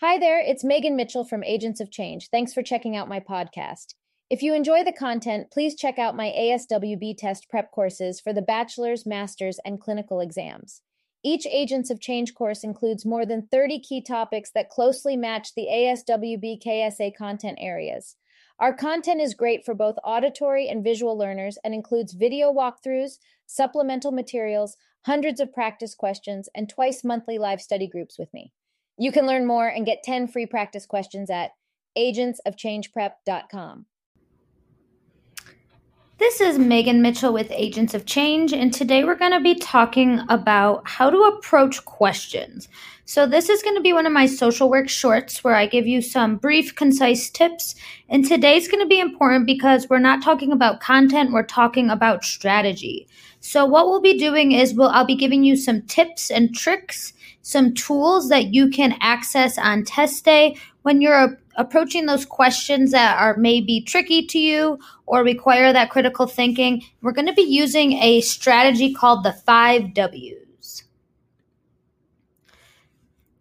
Hi there, it's Megan Mitchell from Agents of Change. Thanks for checking out my podcast. If you enjoy the content, please check out my ASWB test prep courses for the bachelor's, master's, and clinical exams. Each Agents of Change course includes more than 30 key topics that closely match the ASWB KSA content areas. Our content is great for both auditory and visual learners and includes video walkthroughs, supplemental materials, hundreds of practice questions, and twice monthly live study groups with me. You can learn more and get 10 free practice questions at agentsofchangeprep.com. This is Megan Mitchell with Agents of Change, and today we're going to be talking about how to approach questions. So, this is going to be one of my social work shorts where I give you some brief, concise tips. And today's going to be important because we're not talking about content, we're talking about strategy. So, what we'll be doing is we'll, I'll be giving you some tips and tricks, some tools that you can access on test day when you're approaching those questions that are maybe tricky to you or require that critical thinking, we're going to be using a strategy called the five W's.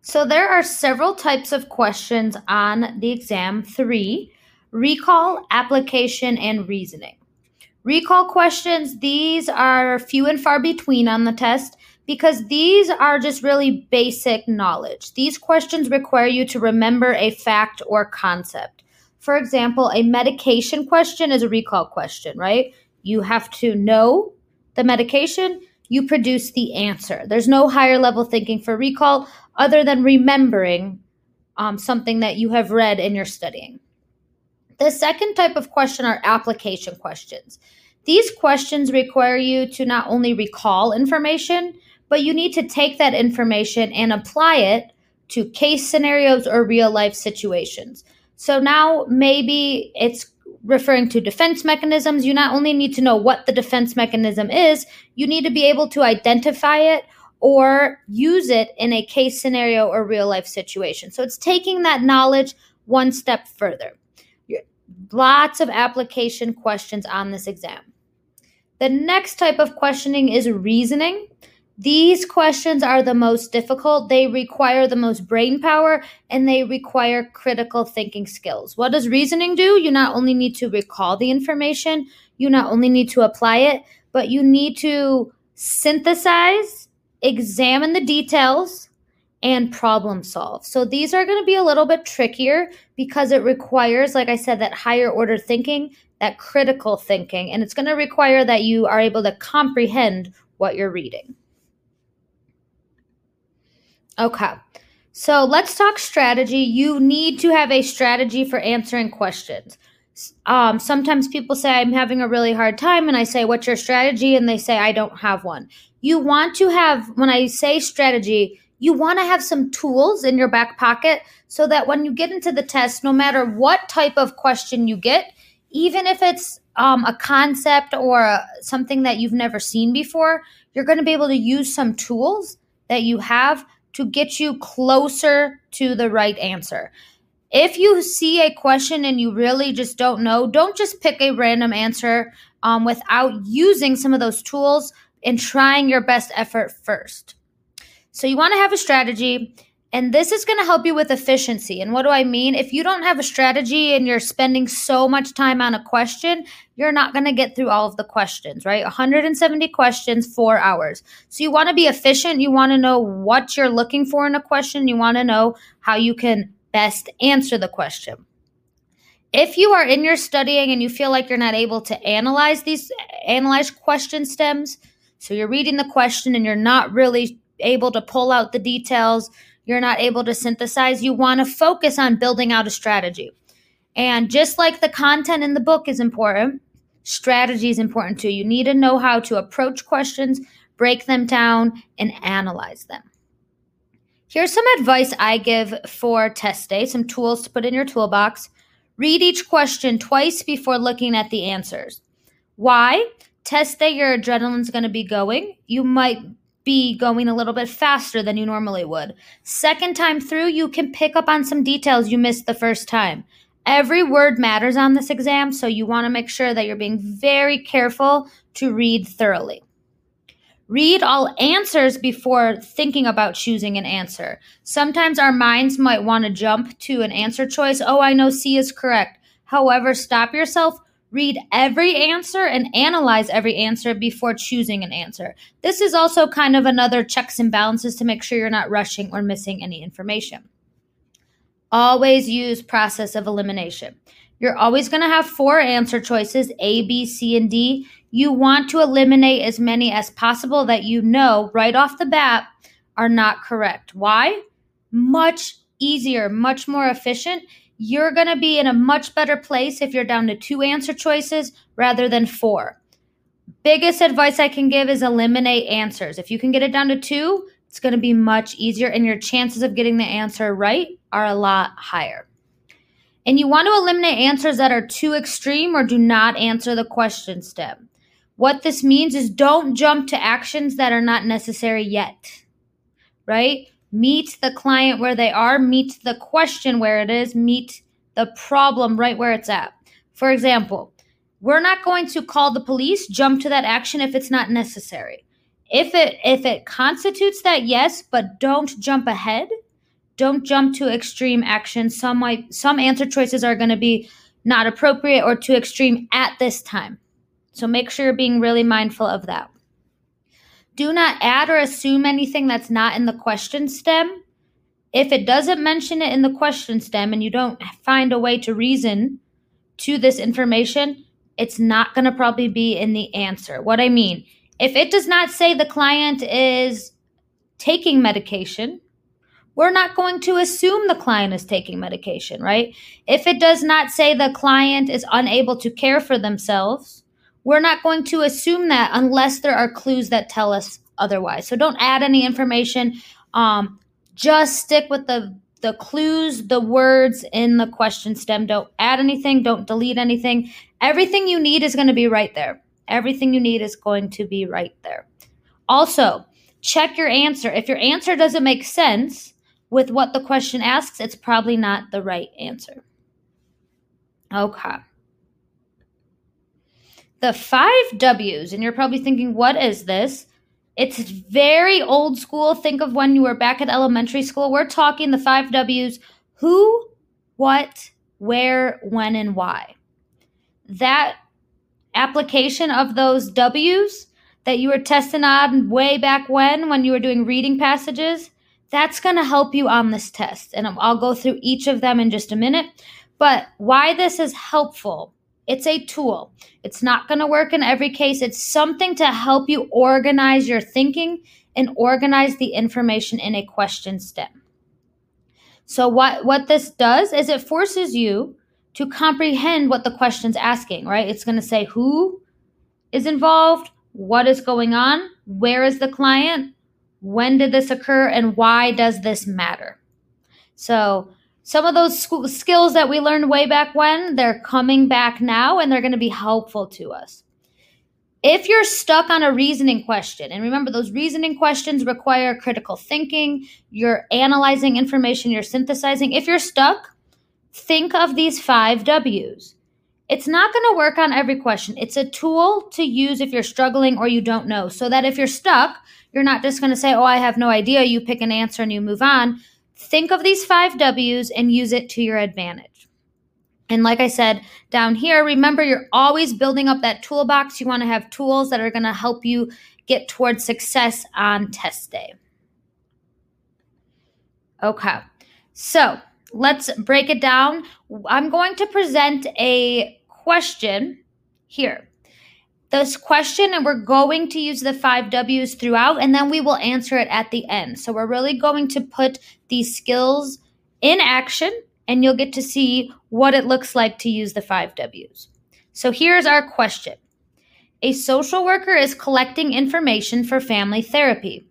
So there are several types of questions on the exam three recall, application, and reasoning. Recall questions, these are few and far between on the test because these are just really basic knowledge. These questions require you to remember a fact or concept. For example, a medication question is a recall question, right? You have to know the medication, you produce the answer. There's no higher level thinking for recall other than remembering um, something that you have read in your studying. The second type of question are application questions. These questions require you to not only recall information, but you need to take that information and apply it to case scenarios or real life situations. So now maybe it's referring to defense mechanisms. You not only need to know what the defense mechanism is, you need to be able to identify it or use it in a case scenario or real life situation. So it's taking that knowledge one step further. Lots of application questions on this exam. The next type of questioning is reasoning. These questions are the most difficult. They require the most brain power and they require critical thinking skills. What does reasoning do? You not only need to recall the information, you not only need to apply it, but you need to synthesize, examine the details, and problem solve. So these are going to be a little bit trickier because it requires, like I said, that higher order thinking, that critical thinking, and it's going to require that you are able to comprehend what you're reading. Okay. So let's talk strategy. You need to have a strategy for answering questions. Um, sometimes people say, I'm having a really hard time, and I say, What's your strategy? And they say, I don't have one. You want to have, when I say strategy, you want to have some tools in your back pocket so that when you get into the test, no matter what type of question you get, even if it's um, a concept or a, something that you've never seen before, you're going to be able to use some tools that you have to get you closer to the right answer. If you see a question and you really just don't know, don't just pick a random answer um, without using some of those tools and trying your best effort first. So, you want to have a strategy. And this is going to help you with efficiency. And what do I mean? If you don't have a strategy and you're spending so much time on a question, you're not going to get through all of the questions, right? 170 questions, four hours. So you want to be efficient. You want to know what you're looking for in a question. You want to know how you can best answer the question. If you are in your studying and you feel like you're not able to analyze these, analyze question stems, so you're reading the question and you're not really able to pull out the details, you're not able to synthesize, you want to focus on building out a strategy. And just like the content in the book is important, strategy is important too. You need to know how to approach questions, break them down, and analyze them. Here's some advice I give for test day, some tools to put in your toolbox. Read each question twice before looking at the answers. Why? Test day, your adrenaline's going to be going. You might be going a little bit faster than you normally would. Second time through, you can pick up on some details you missed the first time. Every word matters on this exam, so you want to make sure that you're being very careful to read thoroughly. Read all answers before thinking about choosing an answer. Sometimes our minds might want to jump to an answer choice. Oh, I know C is correct. However, stop yourself, read every answer, and analyze every answer before choosing an answer. This is also kind of another checks and balances to make sure you're not rushing or missing any information. Always use process of elimination. You're always going to have four answer choices A, B, C, and D you want to eliminate as many as possible that you know right off the bat are not correct. Why? Much easier, much more efficient. You're going to be in a much better place if you're down to two answer choices rather than four. Biggest advice I can give is eliminate answers. If you can get it down to two, it's going to be much easier, and your chances of getting the answer right are a lot higher. And you want to eliminate answers that are too extreme or do not answer the question stem. What this means is don't jump to actions that are not necessary yet, right? Meet the client where they are, meet the question where it is, meet the problem right where it's at. For example, we're not going to call the police, jump to that action if it's not necessary. If it if it constitutes that, yes, but don't jump ahead. Don't jump to extreme action. Some might some answer choices are going to be not appropriate or too extreme at this time. So make sure you're being really mindful of that. Do not add or assume anything that's not in the question stem. If it doesn't mention it in the question stem and you don't find a way to reason to this information, it's not going to probably be in the answer. What I mean, if it does not say the client is taking medication, we're not going to assume the client is taking medication, right? If it does not say the client is unable to care for themselves, we're not going to assume that unless there are clues that tell us otherwise. So don't add any information. Um, just stick with the the clues, the words in the question stem. Don't add anything. Don't delete anything. Everything you need is going to be right there. Everything you need is going to be right there. Also, check your answer. If your answer doesn't make sense with what the question asks, it's probably not the right answer. Okay the five W's, and you're probably thinking, what is this? It's very old school. Think of when you were back at elementary school. We're talking the five W's who, what, where, when, and why. That application of those W's that you were testing on way back when, when you were doing reading passages, that's going to help you on this test. And I'll go through each of them in just a minute. But why this is helpful it's a tool. It's not going to work in every case. It's something to help you organize your thinking and organize the information in a question stem. So what what this does is it forces you to comprehend what the question's asking, right? It's going to say who is involved, what is going on, where is the client, when did this occur and why does this matter? So some of those school skills that we learned way back when, they're coming back now and they're going to be helpful to us. If you're stuck on a reasoning question, and remember, those reasoning questions require critical thinking, you're analyzing information, you're synthesizing. If you're stuck, think of these five W's. It's not going to work on every question. It's a tool to use if you're struggling or you don't know, so that if you're stuck, you're not just going to say, Oh, I have no idea. You pick an answer and you move on Think of these five W's and use it to your advantage. And like I said down here, remember you're always building up that toolbox. You want to have tools that are going to help you get towards success on test day. Okay, so let's break it down. I'm going to present a question here this question and we're going to use the five W's throughout and then we will answer it at the end. So we're really going to put these skills in action and you'll get to see what it looks like to use the five W's. So here's our question A social worker is collecting information for family therapy.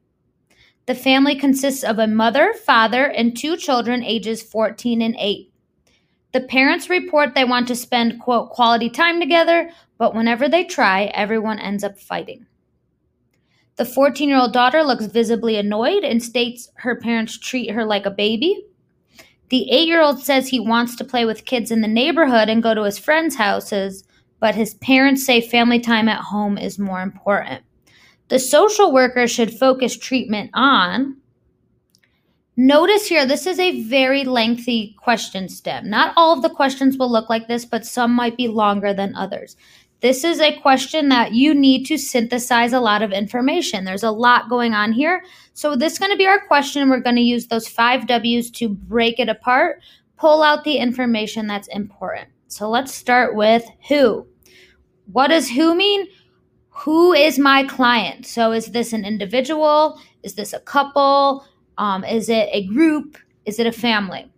The family consists of a mother, father, and two children ages 14 and 8. The parents report they want to spend, quote, quality time together, but whenever they try, everyone ends up fighting. The 14 year old daughter looks visibly annoyed and states her parents treat her like a baby. The eight year old says he wants to play with kids in the neighborhood and go to his friends' houses, but his parents say family time at home is more important. the social worker should focus treatment on. Notice here, this is a very lengthy question stem. Not all of the questions will look like this, but some might be longer than others. This is a question that you need to synthesize a lot of information. There's a lot going on here. So, this is going to be our question. We're going to use those five W's to break it apart, pull out the information that's important. So, let's start with who. What does who mean? Who is my client? So, is this an individual? Is this a couple? Um, is it a group? Is it a family?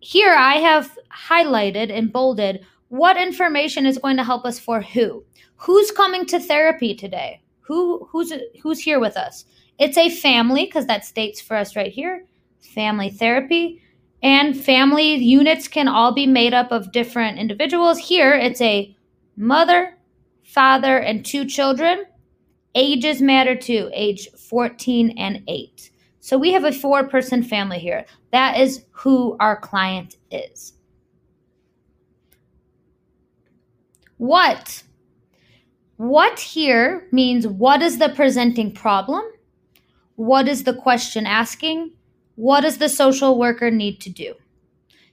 Here I have highlighted and bolded what information is going to help us for who. Who's coming to therapy today? Who who's who's here with us? It's a family because that states for us right here family therapy. And family units can all be made up of different individuals. Here it's a mother father and two children. Ages matter too age 14 and 8 so we have a four person family here that is who our client is What? What here means what is the presenting problem? What is the question asking? What does the social worker need to do?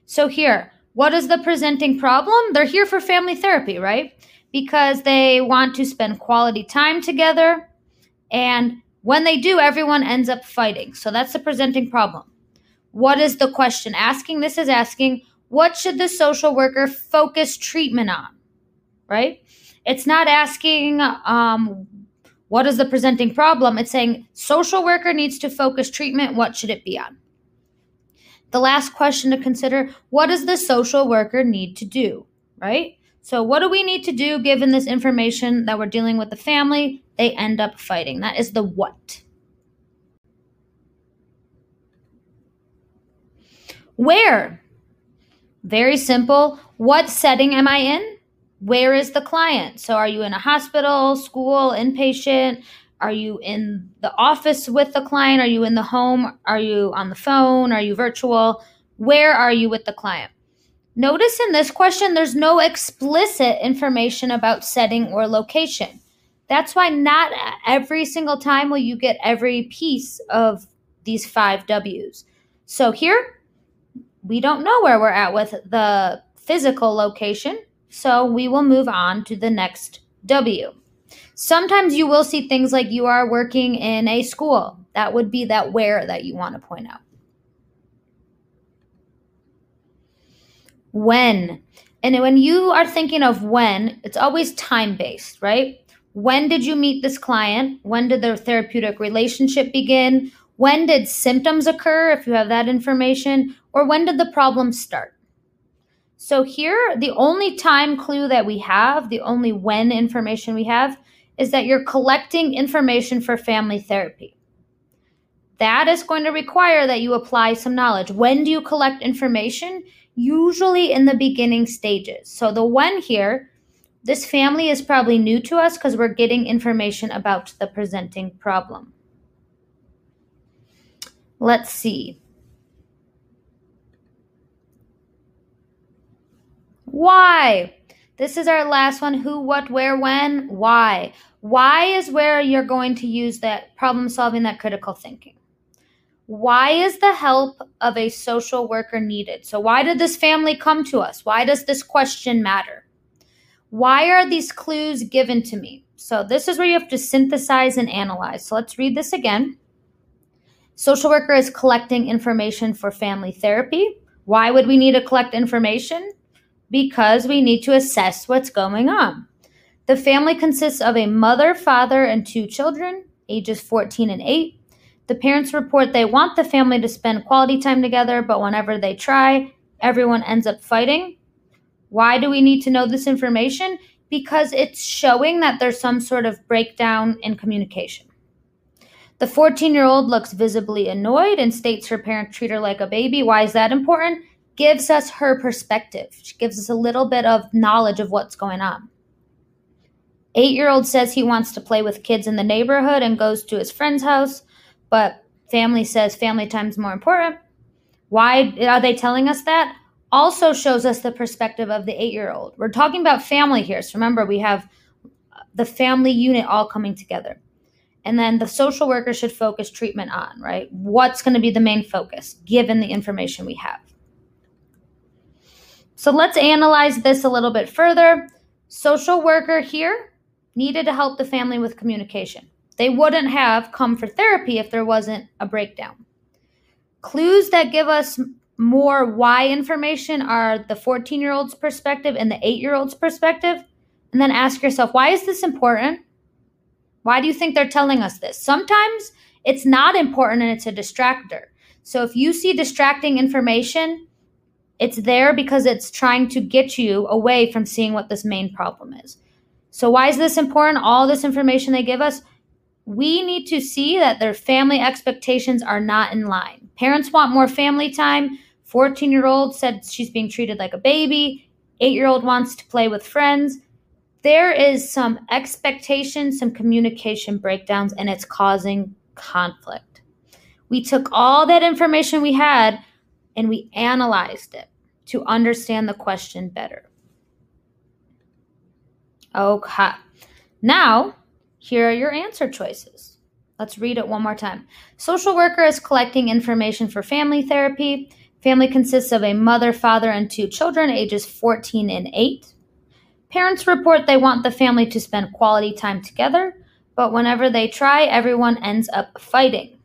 So, here, what is the presenting problem? They're here for family therapy, right? Because they want to spend quality time together. And when they do, everyone ends up fighting. So, that's the presenting problem. What is the question asking? This is asking, what should the social worker focus treatment on? right? It's not asking um, what is the presenting problem. It's saying social worker needs to focus treatment. What should it be on? The last question to consider what does the social worker need to do, right? So, what do we need to do given this information that we're dealing with the family? They end up fighting. That is the what. Where? Very simple. What setting am I in? where is the client? So, are you in a hospital, school, inpatient? Are you in the office with the client? Are you in the home? Are you on the phone? Are you virtual? Where are you with the client? Notice in this question, there's no explicit information about setting or location. That's why not every single time will you get every piece of these five W's. So here, we don't know where we're at with the physical location. So we will move on to the next W. Sometimes you will see things like you are working in a school. That would be that where that you want to point out. When. And when you are thinking of when, it's always time based, right? When did you meet this client? When did their therapeutic relationship begin? When did symptoms occur, if you have that information? Or when did the problem start? So here, the only time clue that we have, the only when information we have, is that you're collecting information for family therapy. That is going to require that you apply some knowledge. When do you collect information? Usually in the beginning stages. So the one here, this family is probably new to us because we're getting information about the presenting problem. Let's see. Why? This is our last one. Who, what, where, when, why. Why is where you're going to use that problem solving, that critical thinking. Why is the help of a social worker needed? So, why did this family come to us? Why does this question matter? Why are these clues given to me? So, this is where you have to synthesize and analyze. So, let's read this again. Social worker is collecting information for family therapy. Why would we need to collect information? because we need to assess what's going on. The family consists of a mother, father, and two children, ages 14 and 8. The parents report they want the family to spend quality time together, but whenever they try, everyone ends up fighting. Why do we need to know this information? Because it's showing that there's some sort of breakdown in communication. The 14 year old looks visibly annoyed and states her parents treat her like a baby. Why is that important? gives us her perspective. She gives us a little bit of knowledge of what's going on. Eight year old says he wants to play with kids in the neighborhood and goes to his friend's house, but family says family time is more important. Why are they telling us that? Also shows us the perspective of the eight year old. We're talking about family here. So remember, we have the family unit all coming together. and then the social worker should focus treatment on, right? What's going to be the main focus given the information we have? So let's analyze this a little bit further. Social worker here needed to help the family with communication. They wouldn't have come for therapy if there wasn't a breakdown. Clues that give us more why information are the 14 year old's perspective and the 8 year old's perspective. And then ask yourself, why is this important? Why do you think they're telling us this? Sometimes it's not important and it's a distractor. So if you see distracting information, it's there because it's trying to get you away from seeing what this main problem is. So, why is this important? All this information they give us, we need to see that their family expectations are not in line. Parents want more family time. 14 year old said she's being treated like a baby. Eight year old wants to play with friends. There is some expectation, some communication breakdowns, and it's causing conflict. We took all that information we had and we analyzed it to understand the question better. Okay. Now, here are your answer choices. Let's read it one more time. Social worker is collecting information for family therapy. Family consists of a mother, father, and two children, ages 14 and 8. Parents report they want the family to spend quality time together, but whenever they try, everyone ends up fighting.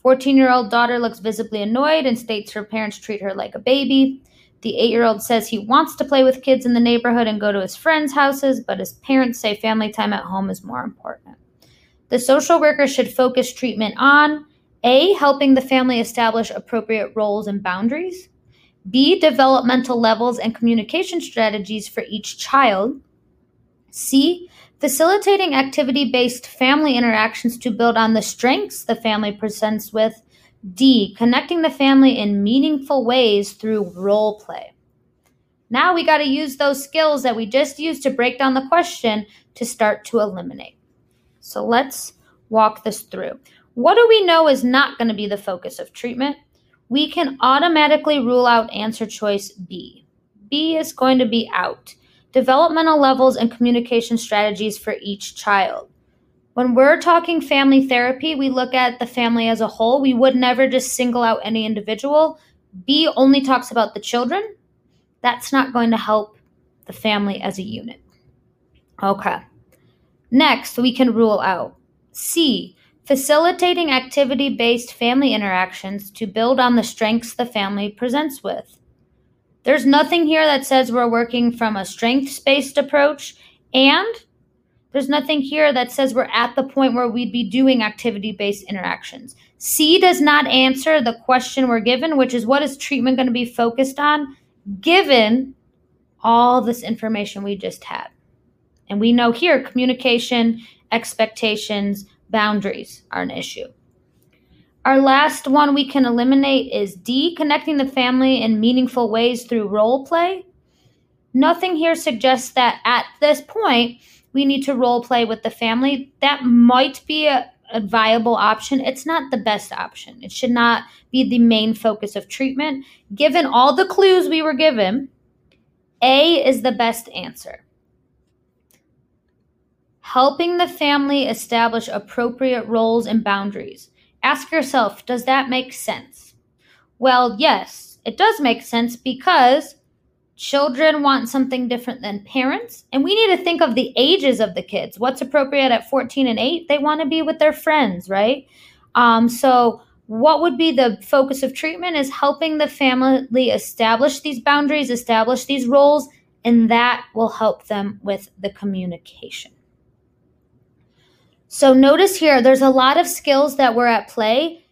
14 year old daughter looks visibly annoyed and states her parents treat her like a baby. The eight year old says he wants to play with kids in the neighborhood and go to his friends' houses, but his parents say family time at home is more important. The social worker should focus treatment on A, helping the family establish appropriate roles and boundaries, B, developmental levels and communication strategies for each child, C, Facilitating activity based family interactions to build on the strengths the family presents with. D. Connecting the family in meaningful ways through role play. Now we got to use those skills that we just used to break down the question to start to eliminate. So let's walk this through. What do we know is not going to be the focus of treatment? We can automatically rule out answer choice B. B is going to be out developmental levels, and communication strategies for each child. When we're talking family therapy, we look at the family as a whole. We would never just single out any individual. B only talks about the children. That's not going to help the family as a unit. Okay. Next, we can rule out C. Facilitating activity based family interactions to build on the strengths the family presents with. There's nothing here that says we're working from a strengths based approach, and there's nothing here that says we're at the point where we'd be doing activity based interactions. C does not answer the question we're given, which is what is treatment going to be focused on, given all this information we just had. And we know here communication, expectations, boundaries are an issue. Our last one we can eliminate is D, connecting the family in meaningful ways through role play. Nothing here suggests that at this point we need to role play with the family. That might be a, a viable option. It's not the best option. It should not be the main focus of treatment. Given all the clues we were given, A is the best answer. Helping the family establish appropriate roles and boundaries. Ask yourself, does that make sense? Well, yes, it does make sense because children want something different than parents. And we need to think of the ages of the kids. What's appropriate at 14 and 8? They want to be with their friends, right? Um, so, what would be the focus of treatment is helping the family establish these boundaries, establish these roles, and that will help them with the communication. So notice here, there's a lot of skills that were at play.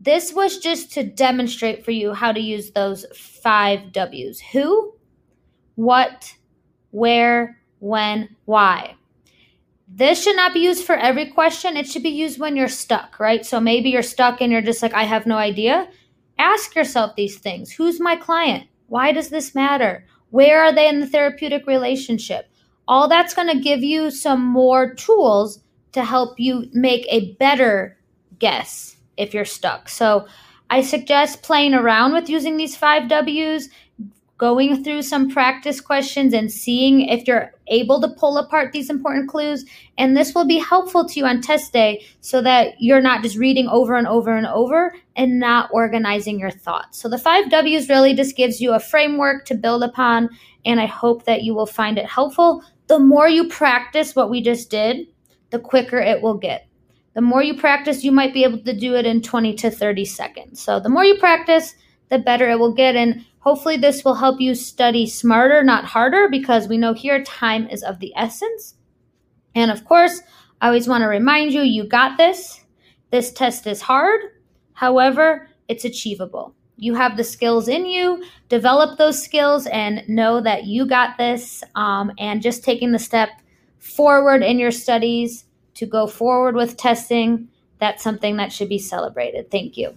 This was just to demonstrate for you how to use those five W's who, what, where, when, why. This should not be used for every question. It should be used when you're stuck, right? So maybe you're stuck and you're just like, I have no idea. Ask yourself these things Who's my client? Why does this matter? Where are they in the therapeutic relationship? All that's going to give you some more tools to help you make a better guess if you're stuck. So I suggest playing around with using these five W's, going through some practice questions and seeing if you're able to pull apart these important clues. And this will be helpful to you on test day so that you're not just reading over and over and over and not organizing your thoughts. So the five W's really just gives you a framework to build upon. And I hope that you will find it helpful. The more you practice what we just did, the quicker it will get. The more you practice, you might be able to do it in 20 to 30 seconds. So the more you practice, the better it will get. And hopefully, this will help you study smarter, not harder, because we know here time is of the essence. And of course, I always want to remind you you got this. This test is hard. However, it's achievable. You have the skills in you. Develop those skills and know that you got this. Um, and just taking the step forward in your studies to go forward with testing, that's something that should be celebrated. Thank you.